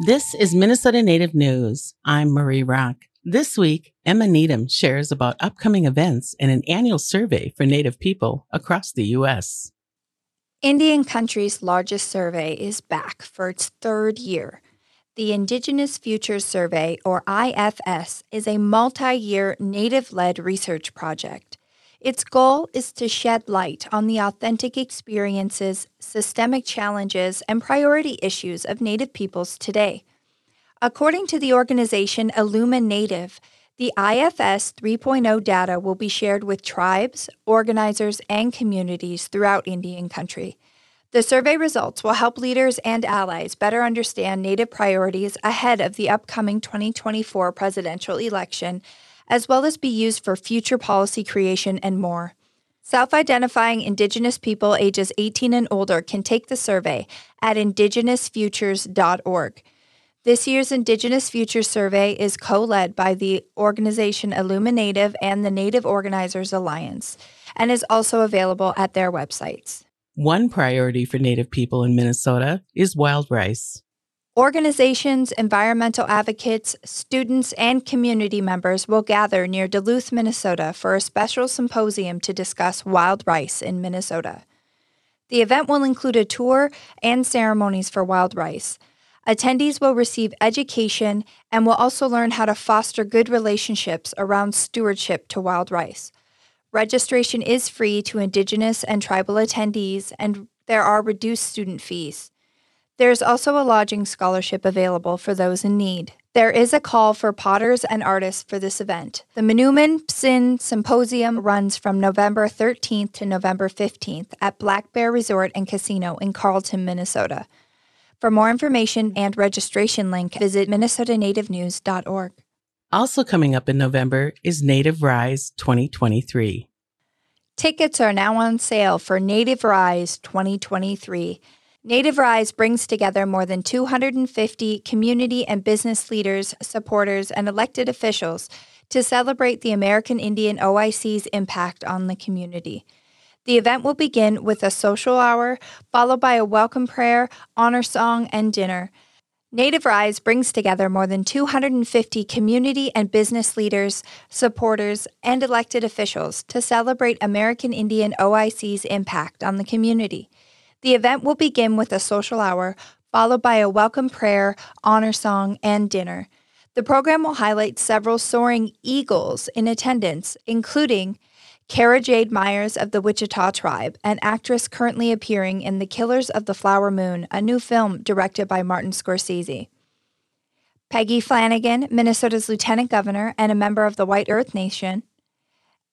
This is Minnesota Native News. I'm Marie Rock. This week, Emma Needham shares about upcoming events and an annual survey for Native people across the U.S. Indian Country's largest survey is back for its third year. The Indigenous Futures Survey, or IFS, is a multi year Native led research project. Its goal is to shed light on the authentic experiences, systemic challenges, and priority issues of Native peoples today. According to the organization Illuminative, the IFS 3.0 data will be shared with tribes, organizers, and communities throughout Indian country. The survey results will help leaders and allies better understand Native priorities ahead of the upcoming 2024 presidential election, as well as be used for future policy creation and more. Self identifying Indigenous people ages 18 and older can take the survey at indigenousfutures.org. This year's Indigenous Futures Survey is co led by the organization Illuminative and the Native Organizers Alliance and is also available at their websites. One priority for Native people in Minnesota is wild rice. Organizations, environmental advocates, students, and community members will gather near Duluth, Minnesota for a special symposium to discuss wild rice in Minnesota. The event will include a tour and ceremonies for wild rice. Attendees will receive education and will also learn how to foster good relationships around stewardship to wild rice. Registration is free to Indigenous and tribal attendees, and there are reduced student fees. There is also a lodging scholarship available for those in need. There is a call for potters and artists for this event. The Manoomin Psin Symposium runs from November 13th to November 15th at Black Bear Resort and Casino in Carlton, Minnesota. For more information and registration link, visit minnesotanativenews.org. Also coming up in November is Native Rise 2023. Tickets are now on sale for Native Rise 2023. Native Rise brings together more than 250 community and business leaders, supporters, and elected officials to celebrate the American Indian OIC's impact on the community. The event will begin with a social hour, followed by a welcome prayer, honor song, and dinner. Native Rise brings together more than 250 community and business leaders, supporters, and elected officials to celebrate American Indian OIC's impact on the community. The event will begin with a social hour, followed by a welcome prayer, honor song, and dinner. The program will highlight several soaring eagles in attendance, including Cara Jade Myers of the Wichita Tribe, an actress currently appearing in The Killers of the Flower Moon, a new film directed by Martin Scorsese. Peggy Flanagan, Minnesota's Lieutenant Governor and a member of the White Earth Nation.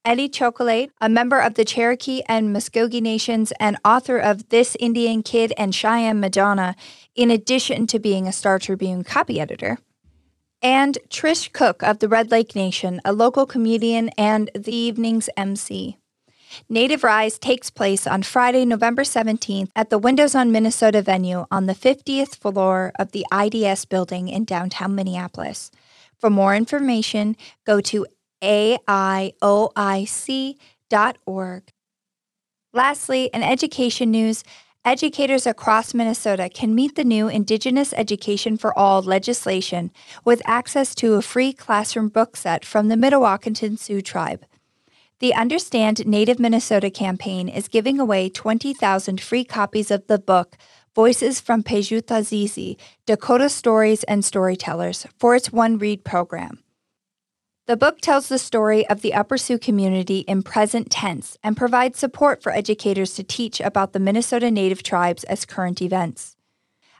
Eddie Chuculate, a member of the Cherokee and Muskogee Nations and author of This Indian Kid and Cheyenne Madonna, in addition to being a Star Tribune copy editor and Trish Cook of the Red Lake Nation, a local comedian and the evening's MC. Native Rise takes place on Friday, November 17th at the Windows on Minnesota venue on the 50th floor of the IDS building in downtown Minneapolis. For more information, go to aioic.org. Lastly, in education news, educators across Minnesota can meet the new Indigenous Education for All legislation with access to a free classroom book set from the Mdewakanton Sioux Tribe. The Understand Native Minnesota campaign is giving away 20,000 free copies of the book Voices from Pejuta Zizi Dakota Stories and Storytellers for its One Read program. The book tells the story of the Upper Sioux community in present tense and provides support for educators to teach about the Minnesota Native tribes as current events.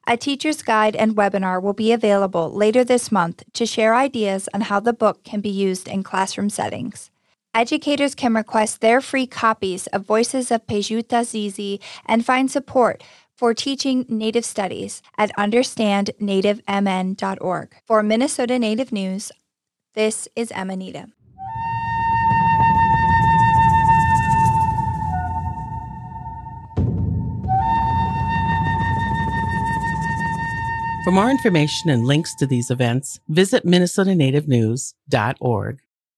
A teacher's guide and webinar will be available later this month to share ideas on how the book can be used in classroom settings. Educators can request their free copies of Voices of Pejuta Zizi and find support for teaching Native Studies at understandnativemn.org. For Minnesota Native News, this is Needham. For more information and links to these events, visit minnesotanativenews.org.